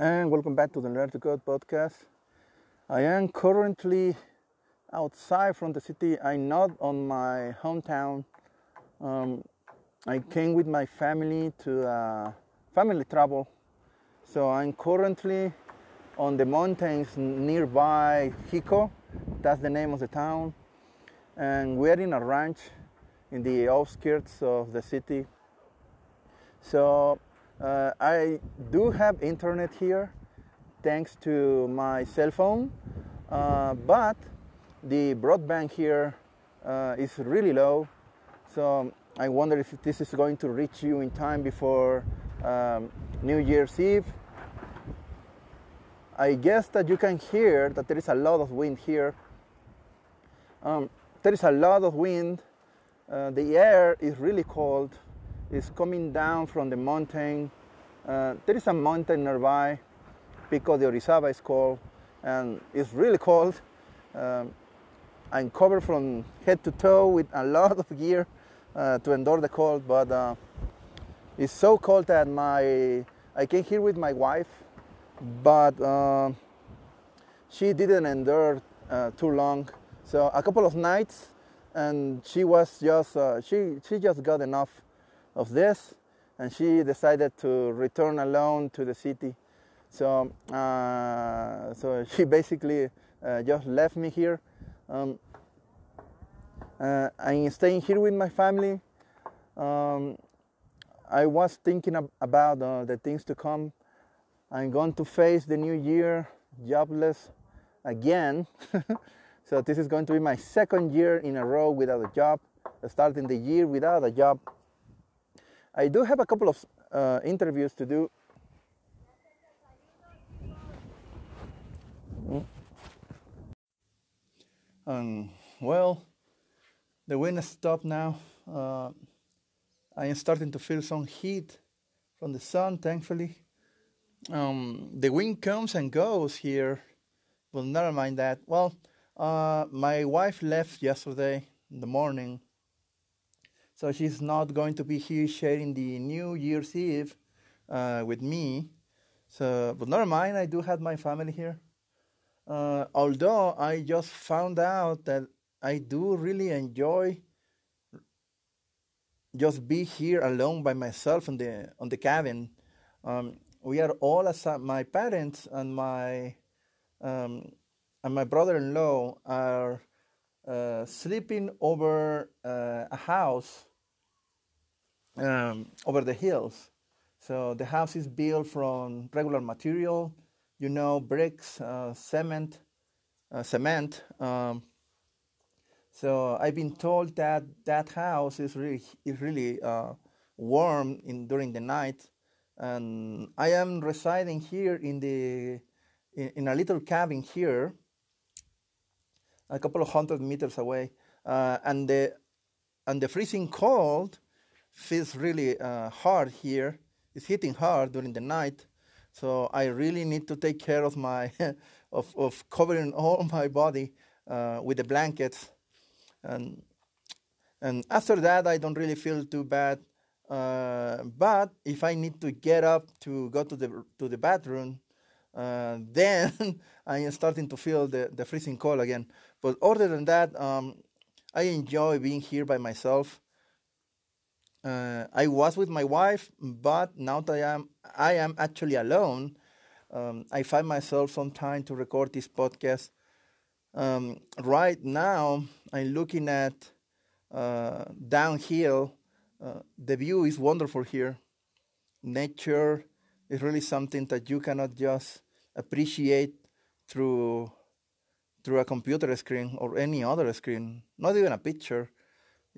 and welcome back to the Learn to Code podcast. I am currently outside from the city. I'm not on my hometown. Um, I came with my family to uh, family travel, so I'm currently on the mountains nearby Xico. That's the name of the town, and we're in a ranch in the outskirts of the city. So uh, I do have internet here thanks to my cell phone, uh, but the broadband here uh, is really low. So I wonder if this is going to reach you in time before um, New Year's Eve. I guess that you can hear that there is a lot of wind here. Um, there is a lot of wind. Uh, the air is really cold is coming down from the mountain. Uh, there is a mountain nearby, Pico de Orizaba is called, and it's really cold. Um, I'm covered from head to toe with a lot of gear uh, to endure the cold, but uh, it's so cold that my I came here with my wife, but uh, she didn't endure uh, too long. So a couple of nights, and she was just uh, she she just got enough of this, and she decided to return alone to the city. So, uh, so she basically uh, just left me here. Um, uh, I'm staying here with my family. Um, I was thinking ab- about uh, the things to come. I'm going to face the new year jobless again. so this is going to be my second year in a row without a job, starting the year without a job. I do have a couple of uh, interviews to do. Um, well, the wind has stopped now. Uh, I am starting to feel some heat from the sun, thankfully. Um, the wind comes and goes here, but never mind that. Well, uh, my wife left yesterday in the morning so she's not going to be here sharing the New Year's Eve uh, with me. So, but never mind, I do have my family here. Uh, although I just found out that I do really enjoy just be here alone by myself on the on the cabin. Um, we are all as my parents and my um, and my brother-in-law are uh, sleeping over uh, a house um, over the hills. So the house is built from regular material, you know, bricks, uh, cement, uh, cement. Um, so I've been told that that house is really is really uh, warm in during the night, and I am residing here in the in, in a little cabin here, a couple of hundred meters away, uh, and the and the freezing cold feels really uh, hard here. It's hitting hard during the night, so I really need to take care of my of of covering all my body uh, with the blankets, and and after that I don't really feel too bad. Uh, but if I need to get up to go to the to the bathroom, uh, then I am starting to feel the, the freezing cold again. But other than that, um, I enjoy being here by myself. Uh, I was with my wife, but now that I am I am actually alone, um, I find myself some time to record this podcast. Um, right now, I'm looking at uh, downhill. Uh, the view is wonderful here. Nature is really something that you cannot just appreciate through through a computer screen or any other screen, not even a picture.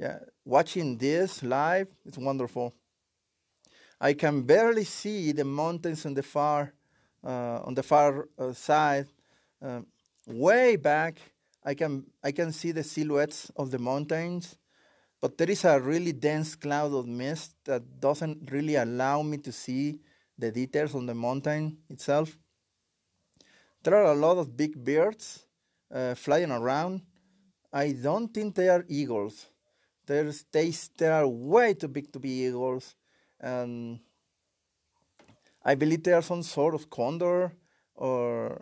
Yeah, watching this live is wonderful. I can barely see the mountains on the far uh, on the far uh, side. Uh, way back, I can I can see the silhouettes of the mountains, but there is a really dense cloud of mist that doesn't really allow me to see the details on the mountain itself. There are a lot of big birds uh, flying around. I don't think they are eagles. There's, they, they are way too big to be eagles. And I believe they are some sort of condor, or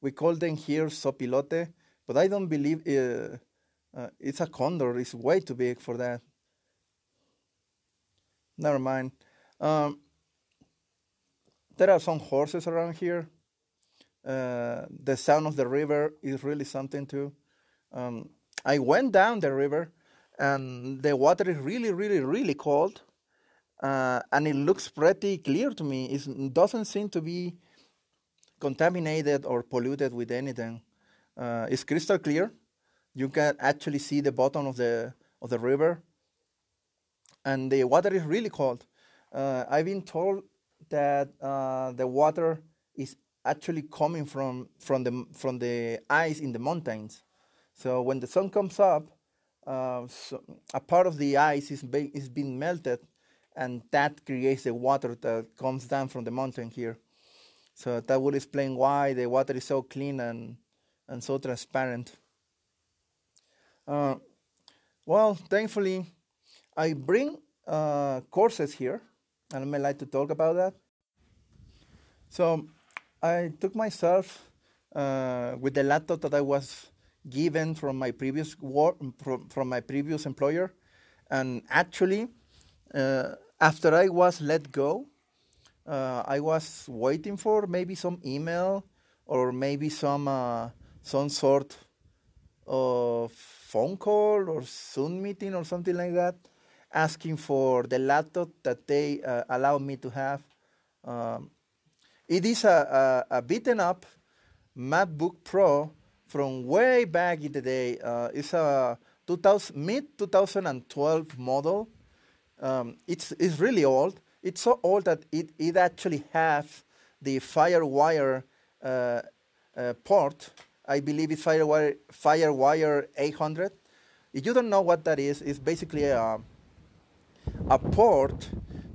we call them here zopilote, but I don't believe uh, uh, it's a condor. It's way too big for that. Never mind. Um, there are some horses around here. Uh, the sound of the river is really something too. Um, I went down the river, and the water is really, really, really cold, uh, and it looks pretty clear to me. it doesn't seem to be contaminated or polluted with anything. Uh, it's crystal clear. You can actually see the bottom of the of the river, and the water is really cold. Uh, I've been told that uh, the water is actually coming from from the from the ice in the mountains. So when the sun comes up, uh, so a part of the ice is be, is being melted, and that creates the water that comes down from the mountain here. So that would explain why the water is so clean and and so transparent. Uh, well, thankfully, I bring uh, courses here, and I may like to talk about that. So I took myself uh, with the laptop that I was given from my previous work from, from my previous employer, and actually, uh, after I was let go, uh, I was waiting for maybe some email or maybe some uh, some sort of phone call or Zoom meeting or something like that, asking for the laptop that they uh, allow me to have. Um, it is a, a, a, beaten up MacBook Pro from way back in the day. Uh, it's a 2000, mid 2012 model. Um, it's, it's really old. It's so old that it, it actually has the FireWire uh, uh, port. I believe it's FireWire, FireWire 800. If you don't know what that is, it's basically a, a port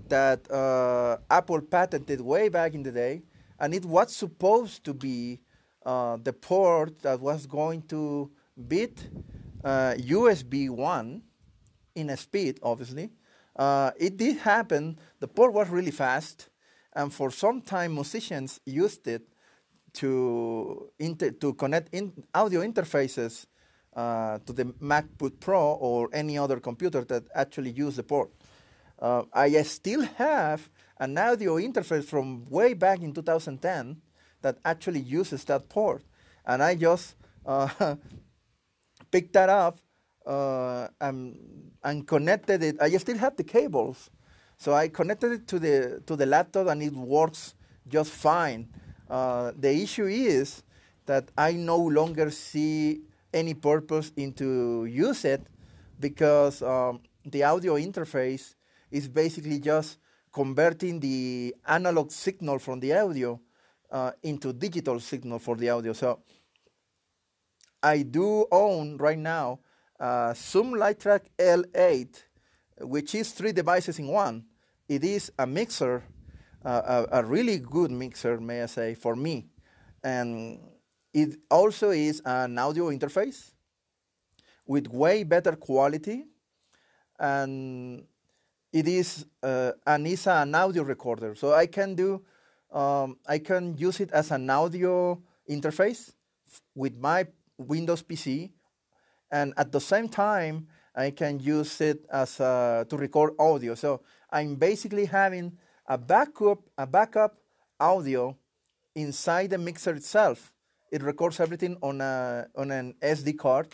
that uh, Apple patented way back in the day, and it was supposed to be uh, the port that was going to beat uh, USB 1 in a speed, obviously. Uh, it did happen. The port was really fast, and for some time, musicians used it to inter- to connect in audio interfaces uh, to the MacBook Pro or any other computer that actually use the port. Uh, I still have an audio interface from way back in 2010 that actually uses that port, and I just uh, picked that up uh, and, and connected it. I still have the cables, so I connected it to the to the laptop, and it works just fine. Uh, the issue is that I no longer see any purpose into use it because um, the audio interface is basically just converting the analog signal from the audio uh, into digital signal for the audio. So I do own right now uh, Zoom LiveTrak L8, which is three devices in one. It is a mixer, uh, a, a really good mixer, may I say, for me. And it also is an audio interface with way better quality and it is uh, and it's an audio recorder. So I can do, um, I can use it as an audio interface with my Windows PC, and at the same time I can use it as a, to record audio. So I'm basically having a backup, a backup audio inside the mixer itself. It records everything on a on an SD card.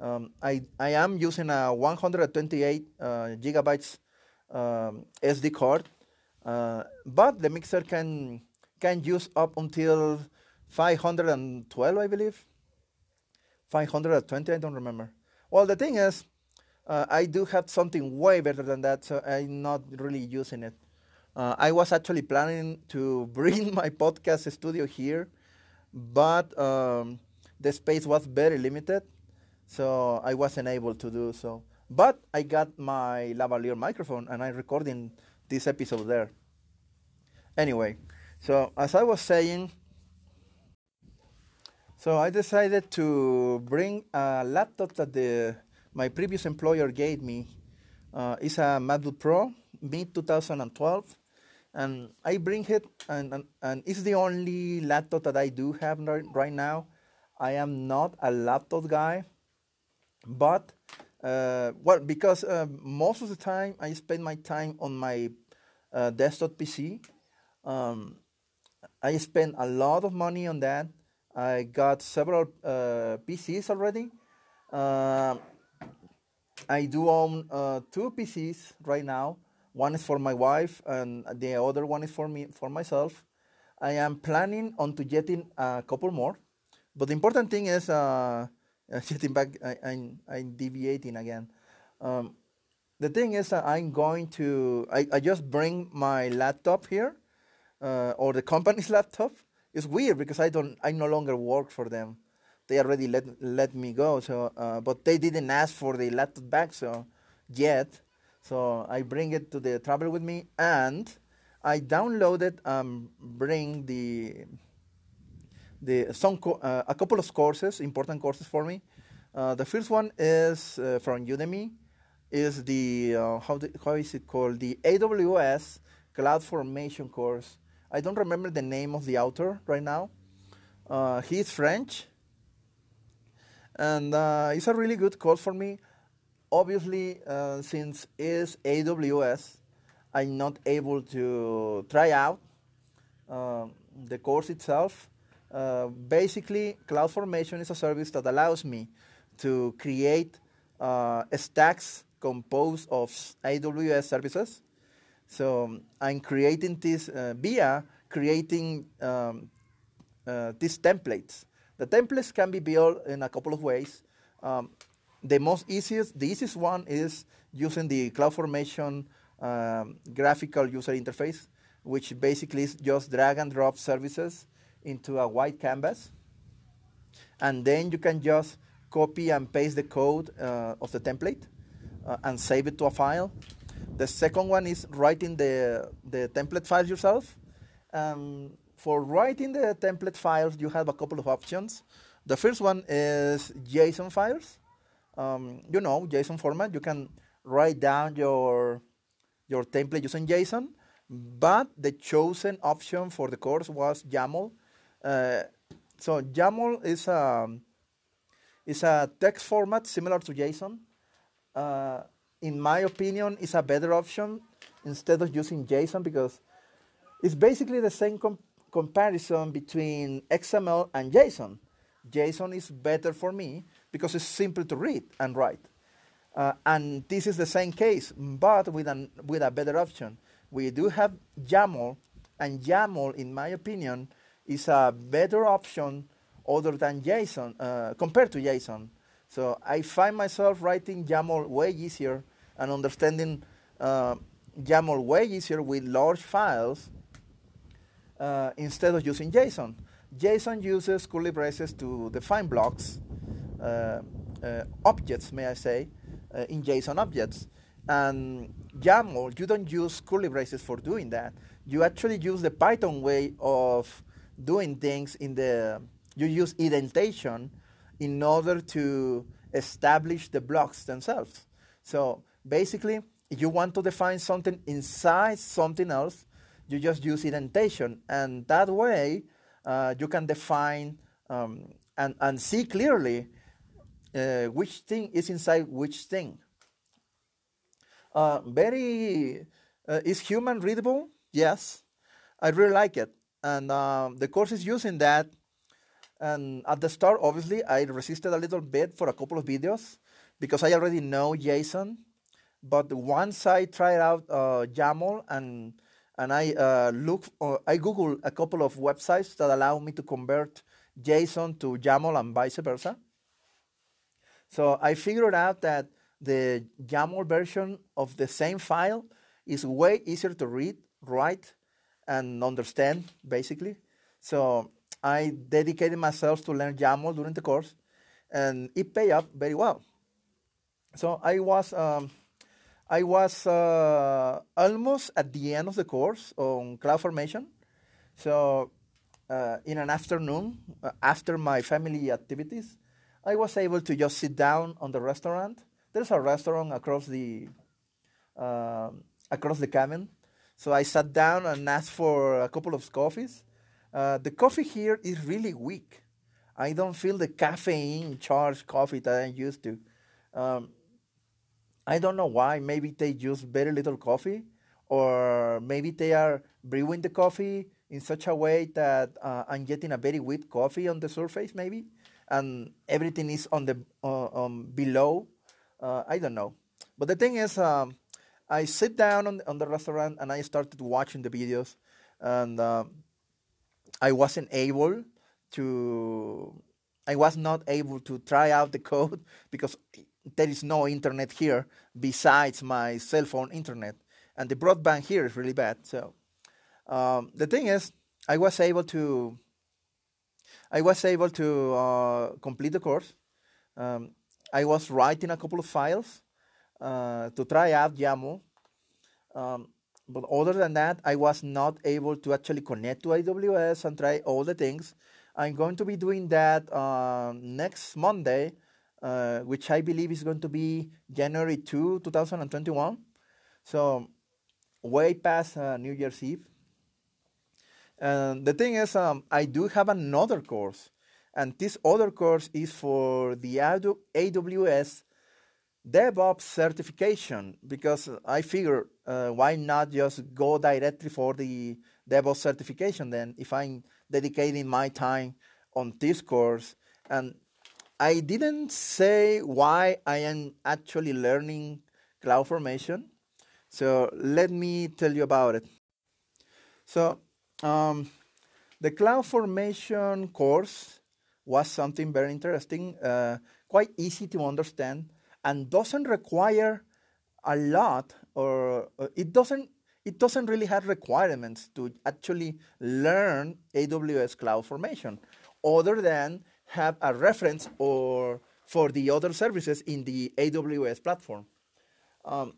Um, I I am using a 128 uh, gigabytes um, SD card, uh, but the mixer can can use up until 512, I believe. 520, I don't remember. Well, the thing is, uh, I do have something way better than that, so I'm not really using it. Uh, I was actually planning to bring my podcast studio here, but um, the space was very limited, so I wasn't able to do so. But I got my lavalier microphone and I'm recording this episode there. Anyway, so as I was saying, so I decided to bring a laptop that the my previous employer gave me. Uh, it's a MacBook Pro, mid 2012. and I bring it, and, and, and it's the only laptop that I do have right, now. I am not a laptop guy, but uh, well, because uh, most of the time I spend my time on my uh, desktop PC. Um, I spend a lot of money on that. I got several uh, PCs already. Uh, I do own uh, two PCs right now. One is for my wife, and the other one is for me for myself. I am planning on to getting a couple more, but the important thing is uh, getting back. I, am I'm, deviating again. Um, the thing is, I'm going to. I, I just bring my laptop here, uh, or the company's laptop. It's weird because I don't. I no longer work for them. They already let let me go. So, uh, but they didn't ask for the laptop back. So, yet. So I bring it to the travel with me, and I downloaded um bring the the some uh, a couple of courses, important courses for me. Uh, the first one is uh, from Udemy, is the uh, how the, how is it called the AWS Cloud Formation course. I don't remember the name of the author right now. Uh, he's French, and uh, it's a really good course for me obviously, uh, since it's AWS, I'm not able to try out uh, the course itself. Uh, basically, CloudFormation is a service that allows me to create uh, stacks composed of AWS services. So I'm creating this uh, via creating um, uh, these templates. The templates can be built in a couple of ways. Um, the most easiest, the easiest one is using the CloudFormation um, graphical user interface, which basically is just drag and drop services into a white canvas. And then you can just copy and paste the code uh, of the template uh, and save it to a file. The second one is writing the, the template files yourself. Um, for writing the template files, you have a couple of options. The first one is JSON files um, you know, JSON format. You can write down your your template using JSON, but the chosen option for the course was YAML. Uh, so YAML is a is a text format similar to JSON. Uh, in my opinion, is a better option instead of using JSON because it's basically the same com comparison between XML and JSON. JSON is better for me because it's simple to read and write. Uh, and this is the same case, but with, an, with a better option. We do have YAML, and YAML, in my opinion, is a better option other than JSON, uh, compared to JSON. So I find myself writing YAML way easier and understanding uh, YAML way easier with large files uh, instead of using JSON. JSON uses curly braces to define blocks, uh, uh, objects, may I say, uh, in JSON objects. And YAML, you don't use curly braces for doing that. You actually use the Python way of doing things in the, you use indentation in order to establish the blocks themselves. So basically, if you want to define something inside something else, you just use indentation. And that way, uh, you can define um, and, and see clearly uh, which thing is inside which thing. Uh, very, uh, is human readable? Yes, I really like it. And um, the course is using that. And at the start, obviously, I resisted a little bit for a couple of videos because I already know JSON. But once I tried out uh, YAML and and I uh, look, uh, I Google a couple of websites that allow me to convert JSON to YAML and vice versa. So I figured out that the YAML version of the same file is way easier to read, write, and understand, basically. So I dedicated myself to learn YAML during the course, and it paid up very well. So I was um, I was uh, almost at the end of the course on cloud formation. So uh, in an afternoon, uh, after my family activities, I was able to just sit down on the restaurant. There's a restaurant across the uh, across the cabin, So I sat down and asked for a couple of coffees. Uh, the coffee here is really weak. I don't feel the caffeine charged coffee that I'm used to. Um, I don't know why. Maybe they use very little coffee, or maybe they are brewing the coffee in such a way that uh, I'm getting a very weak coffee on the surface, maybe, and everything is on the uh, um, below. Uh, I don't know. But the thing is, um, I sit down on, on the restaurant and I started watching the videos, and um, I wasn't able to. I was not able to try out the code because there is no internet here besides my cell phone internet, and the broadband here is really bad. So um, the thing is, I was able to. I was able to uh, complete the course. Um, I was writing a couple of files uh, to try out YAML. Um, but other than that, I was not able to actually connect to AWS and try all the things. I'm going to be doing that uh, next Monday, uh, which I believe is going to be January 2, 2021. So, way past uh, New Year's Eve. And the thing is, um, I do have another course, and this other course is for the AWS DevOps certification because I figure uh, why not just go directly for the DevOps certification then if I'm dedicating my time on this course? And I didn't say why I am actually learning CloudFormation so let me tell you about it. So um, the CloudFormation course was something very interesting uh, quite easy to understand and doesn't require a lot or uh, it doesn't it doesn't really have requirements to actually learn AWS CloudFormation other than have a reference or for the other services in the AWS platform. Um,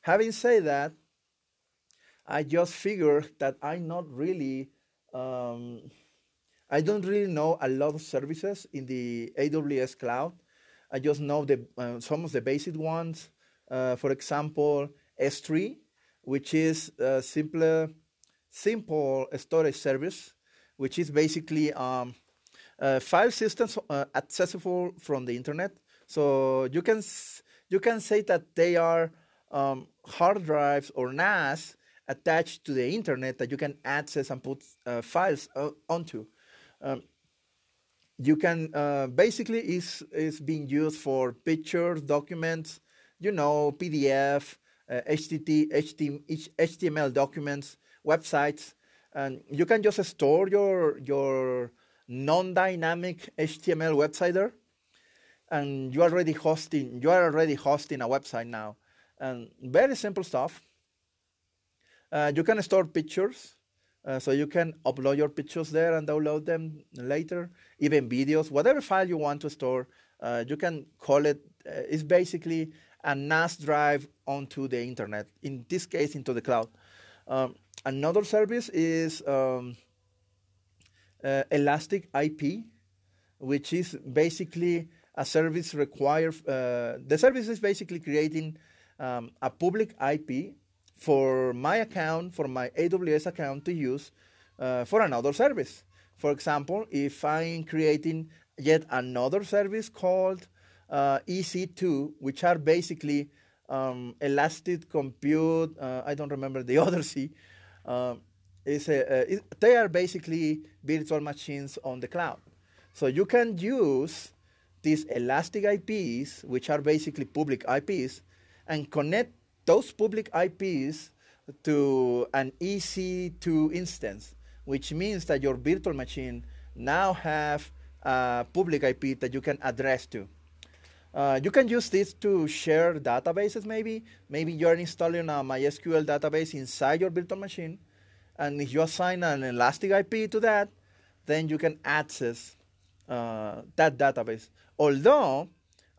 having said that, I just figured that I'm not really, um, I don't really know a lot of services in the AWS cloud. I just know the uh, some of the basic ones. Uh, for example, S3, which is a simpler, simple storage service, which is basically um, file systems uh, accessible from the internet. So you can you can say that they are um, hard drives or NAS attached to the internet that you can access and put uh, files uh, onto. Um, you can uh, basically is is being used for pictures, documents, you know, PDF, uh, HTTP, HTML documents, websites, and you can just store your your non-dynamic HTML website there, and you are already hosting you are already hosting a website now, and very simple stuff. Uh, you can store pictures, uh, so you can upload your pictures there and download them later, even videos, whatever file you want to store. Uh, you can call it, uh, it's basically a NAS drive onto the internet, in this case, into the cloud. Um, another service is um, uh, Elastic IP, which is basically a service required. Uh, the service is basically creating um, a public IP for my account, for my AWS account to use uh, for another service. For example, if I'm creating yet another service called uh, EC2, which are basically um, Elastic Compute, uh, I don't remember the other C. Um, is a, it, they are basically virtual machines on the cloud. So you can use these Elastic IPs, which are basically public IPs, and connect those public IPs to an EC2 instance, which means that your virtual machine now have a public IP that you can address to. Uh, you can use this to share databases maybe. Maybe you're installing a MySQL database inside your virtual machine, and if you assign an Elastic IP to that, then you can access uh, that database. Although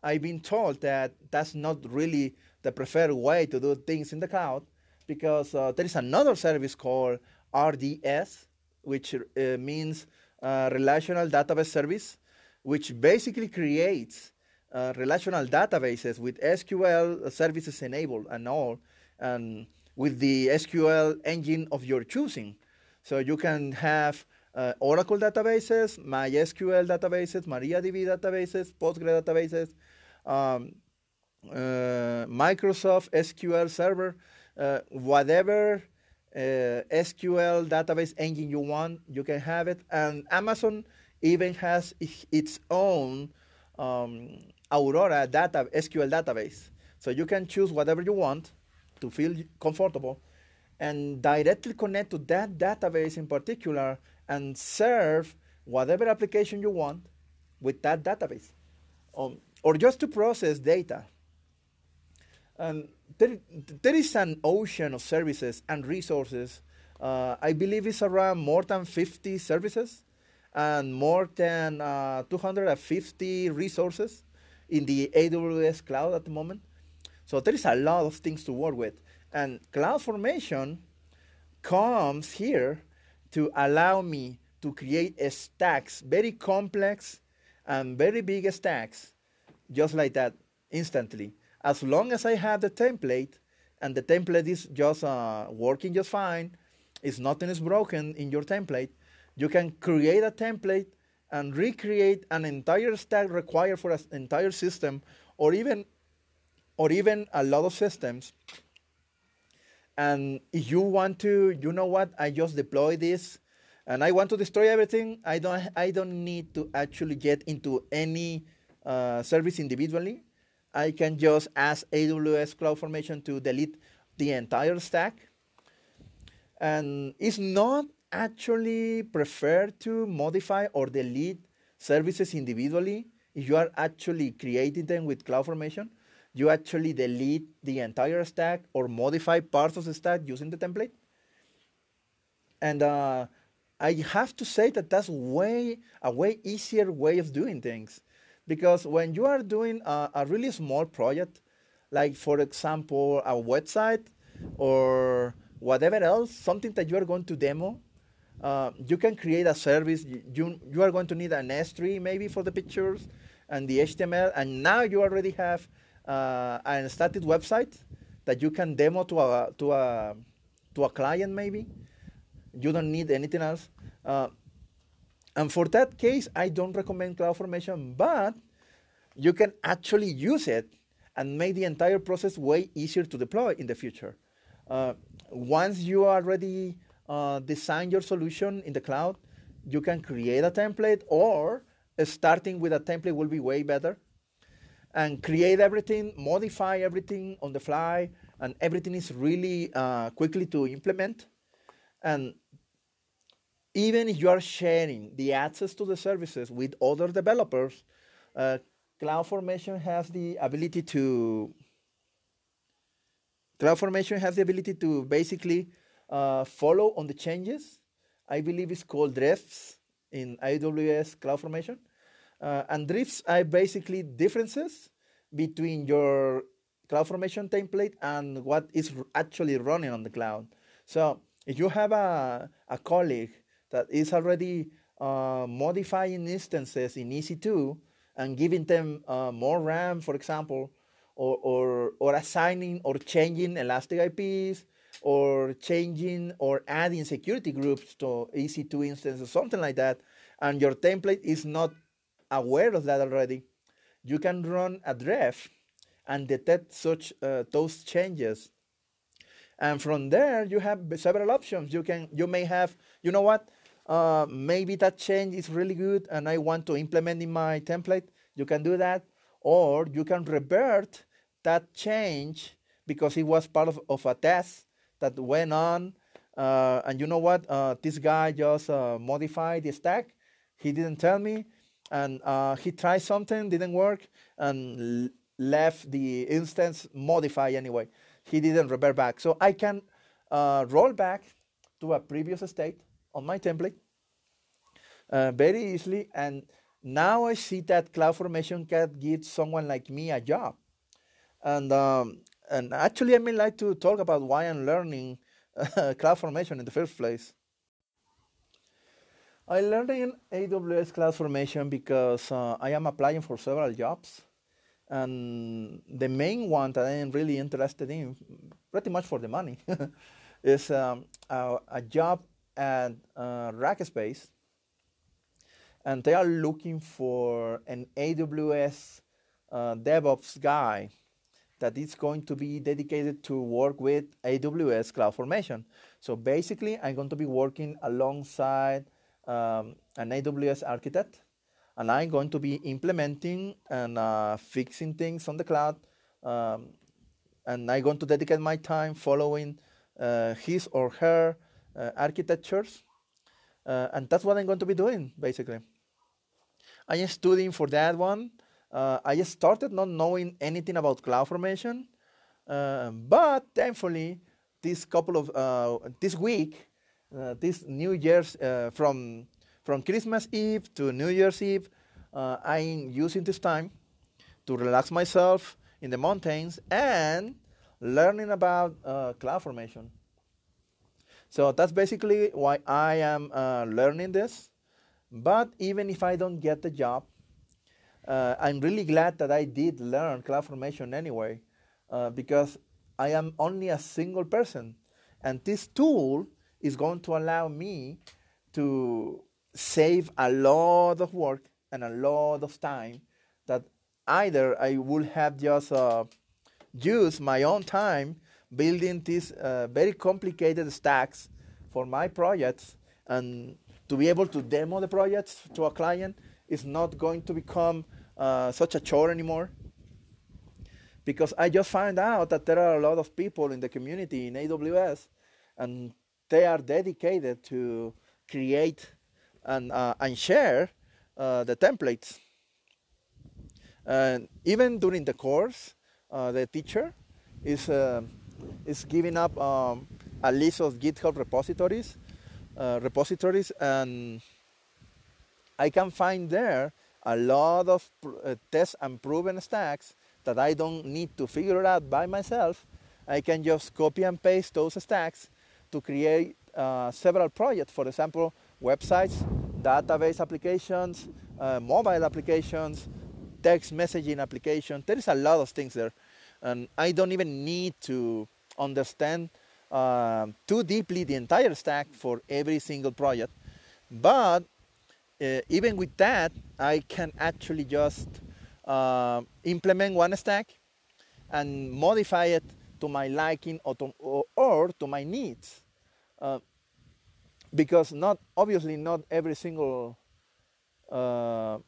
I've been told that that's not really the preferred way to do things in the cloud because uh, there is another service called RDS, which uh, means uh, Relational Database Service, which basically creates uh, relational databases with SQL services enabled and all. And with the SQL engine of your choosing. So you can have uh, Oracle databases, MySQL databases, MariaDB databases, Postgre databases, um, Microsoft SQL Server, uh, whatever uh, SQL database engine you want, you can have it. And Amazon even has its own um, Aurora data SQL database. So you can choose whatever you want to feel comfortable and directly connect to that database in particular and serve whatever application you want with that database. Um, or just to process data. And there, there is an ocean of services and resources. Uh, I believe it's around more than 50 services and more than uh, 250 resources in the AWS cloud at the moment. So there is a lot of things to work with. And CloudFormation comes here to allow me to create stacks, very complex and very big stacks, just like that, instantly. As long as I have the template, and the template is just uh, working just fine, if nothing is broken in your template, you can create a template and recreate an entire stack required for an entire system, or even, or even a lot of systems and if you want to, you know what? I just deploy this, and I want to destroy everything. I don't. I don't need to actually get into any uh, service individually. I can just ask AWS CloudFormation to delete the entire stack. And it's not actually preferred to modify or delete services individually if you are actually creating them with CloudFormation you actually delete the entire stack or modify parts of the stack using the template. And uh, I have to say that that's way a way easier way of doing things, because when you are doing a, a really small project, like for example a website or whatever else, something that you are going to demo, uh, you can create a service. You you are going to need an S3 maybe for the pictures and the HTML, and now you already have uh, an static website that you can demo to a to a to a client maybe. You don't need anything else. Uh, and for that case, I don't recommend CloudFormation, but you can actually use it and make the entire process way easier to deploy in the future. Uh, once you already uh, design your solution in the cloud, you can create a template, or starting with a template will be way better and create everything, modify everything on the fly, and everything is really uh, quickly to implement. And even if you are sharing the access to the services with other developers, uh, CloudFormation has the ability to CloudFormation has the ability to basically uh, follow on the changes. I believe it's called drifts in AWS CloudFormation. Uh, and drifts are basically differences between your CloudFormation template and what is actually running on the cloud. So if you have a, a colleague that is already uh, modifying instances in EC2 and giving them uh, more RAM, for example, or, or, or assigning or changing elastic IPs, or changing or adding security groups to EC2 instances, something like that, and your template is not aware of that already, you can run a drift and detect such uh, those changes. And from there, you have several options. You can, you may have, you know what? Uh, maybe that change is really good, and I want to implement in my template. You can do that, or you can revert that change because it was part of, of a test that went on. Uh, and you know what? Uh, this guy just uh, modified the stack. He didn't tell me and uh, he tried something, didn't work, and left the instance modified anyway. He didn't revert back. So I can uh, roll back to a previous state on my template uh, very easily. And now I see that CloudFormation can give someone like me a job. And um, and actually, I mean like to talk about why I'm learning CloudFormation in the first place. I learned in AWS CloudFormation because uh, I am applying for several jobs, and the main one that I am really interested in, pretty much for the money, is um, a, a, job at uh, Rackspace, and they are looking for an AWS uh, DevOps guy that is going to be dedicated to work with AWS CloudFormation. So basically, I'm going to be working alongside um, an AWS architect, and I'm going to be implementing and uh, fixing things on the cloud. Um, and I'm going to dedicate my time following uh, his or her architectures. Uh, and that's what I'm going to be doing, basically. I am studying for that one. Uh, I started not knowing anything about CloudFormation, uh, but thankfully, this couple of uh, this week, uh, this New Year's uh, from from Christmas Eve to New Year's Eve, uh, I'm using this time to relax myself in the mountains and learning about CloudFormation. So that's basically why I am learning this. But even if I don't get the job, uh, I'm really glad that I did learn CloudFormation anyway, uh, because I am only a single person, and this tool is going to allow me to save a lot of work and a lot of time that either I would have just uh, used my own time building these uh, very complicated stacks for my projects and to be able to demo the projects to a client is not going to become uh, such a chore anymore. Because I just found out that there are a lot of people in the community in AWS, and they are dedicated to create and, uh, and share uh, the templates. And even during the course, uh, the teacher is, uh, is giving up um, a list of GitHub repositories, uh, repositories, and I can find there a lot of uh, and proven stacks that I don't need to figure out by myself. I can just copy and paste those stacks to create uh, several projects. For example, websites, database applications, uh, mobile applications, text messaging applications. There is a lot of things there. And I don't even need to understand uh, too deeply the entire stack for every single project. But uh, even with that, I can actually just uh, implement one stack and modify it to my liking or to, or, or to my needs. Uh, because not obviously not every single uh,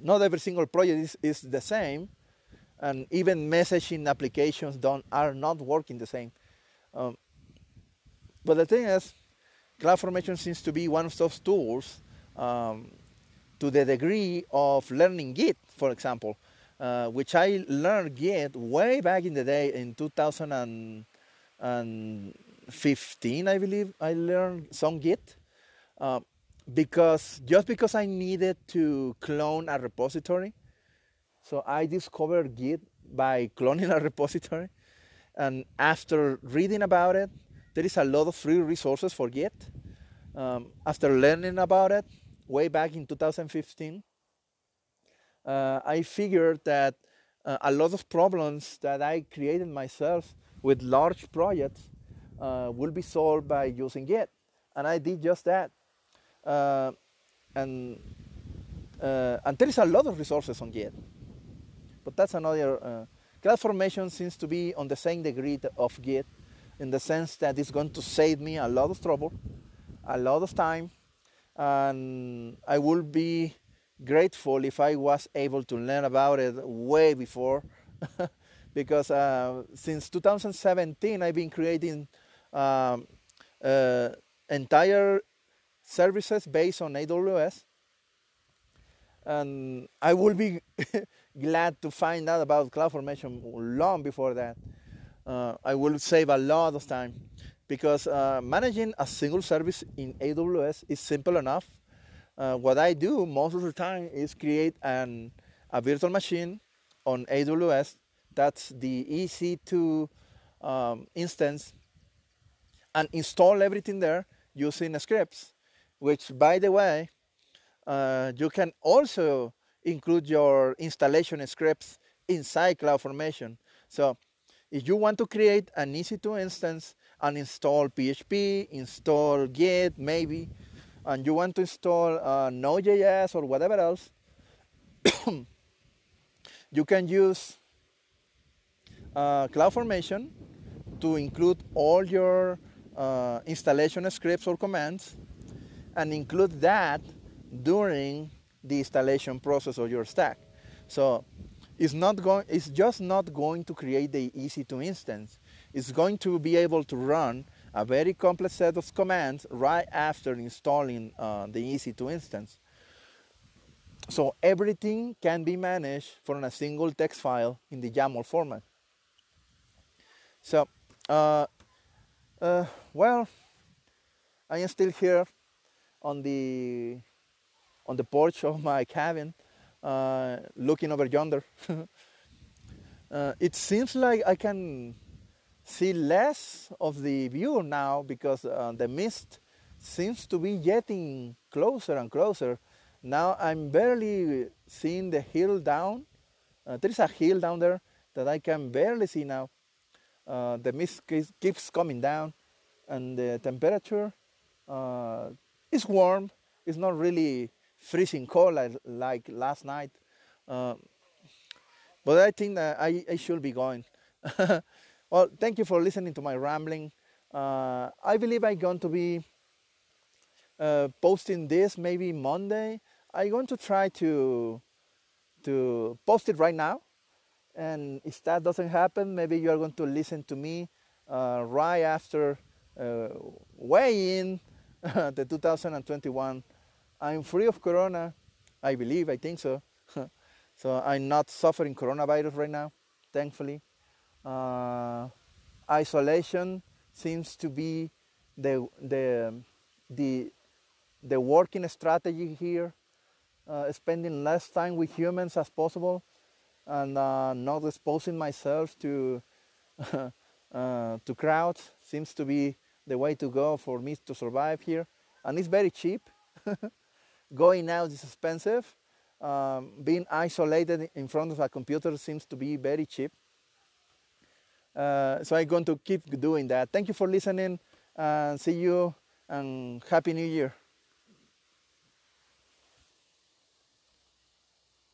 not every single project is, is the same and even messaging applications don't are not working the same um, but the thing is CloudFormation seems to be one of those tools um, to the degree of learning Git, for example, uh, which I learned Git way back in the day in 2015, I believe. I learned some Git uh, because just because I needed to clone a repository. So I discovered Git by cloning a repository. And after reading about it, there is a lot of free resources for Git. Um, after learning about it, way back in 2015, uh, I figured that uh, a lot of problems that I created myself with large projects uh, will be solved by using Git. And I did just that. Uh, and, uh, and there is a lot of resources on Git. But that's another. Uh, CloudFormation seems to be on the same degree of Git in the sense that it's going to save me a lot of trouble, a lot of time, and I would be grateful if I was able to learn about it way before, because uh, since 2017 I've been creating um, uh, entire services based on AWS, and I will be glad to find out about cloud formation long before that uh, I will save a lot of time because uh, managing a single service in AWS is simple enough. Uh, what I do most of the time is create an, a virtual machine on AWS. That's the EC2 um, instance and install everything there using scripts, which, by the way, uh, you can also include your installation scripts inside CloudFormation. So if you want to create an EC2 instance and install PHP, install Git maybe, and you want to install uh, Node.js or whatever else, you can use uh, CloudFormation to include all your uh, installation scripts or commands and include that during the installation process of your stack. So it's not going it's just not going to create the EC2 instance. It's going to be able to run a very complex set of commands right after installing uh, the EC2 instance. So everything can be managed from a single text file in the YAML format. So, uh, uh, well, I am still here on the on the porch of my cabin, uh, looking over yonder. Uh, it seems like I can see less of the view now because uh, the mist seems to be getting closer and closer. Now I'm barely seeing the hill down. Uh, there is a hill down there that I can barely see now. Uh, the mist keeps coming down, and the temperature uh, is warm. It's not really freezing cold like, like last night. Uh, but I think that I, I should be going. well, thank you for listening to my rambling. Uh, I believe I'm going to be uh, posting this maybe Monday. I'm going to try to to post it right now and if that doesn't happen, maybe you are going to listen to me uh, right after uh, in the 2021. I'm free of corona, I believe, I think so. so I'm not suffering coronavirus right now, thankfully. Uh, isolation seems to be the the the the working strategy here. Uh, spending less time with humans as possible and uh, not exposing myself to uh, to crowds seems to be the way to go for me to survive here. And it's very cheap. Going out is expensive. Um, being isolated in front of a computer seems to be very cheap. Uh, so I'm going to keep doing that. Thank you for listening and see you and Happy New Year.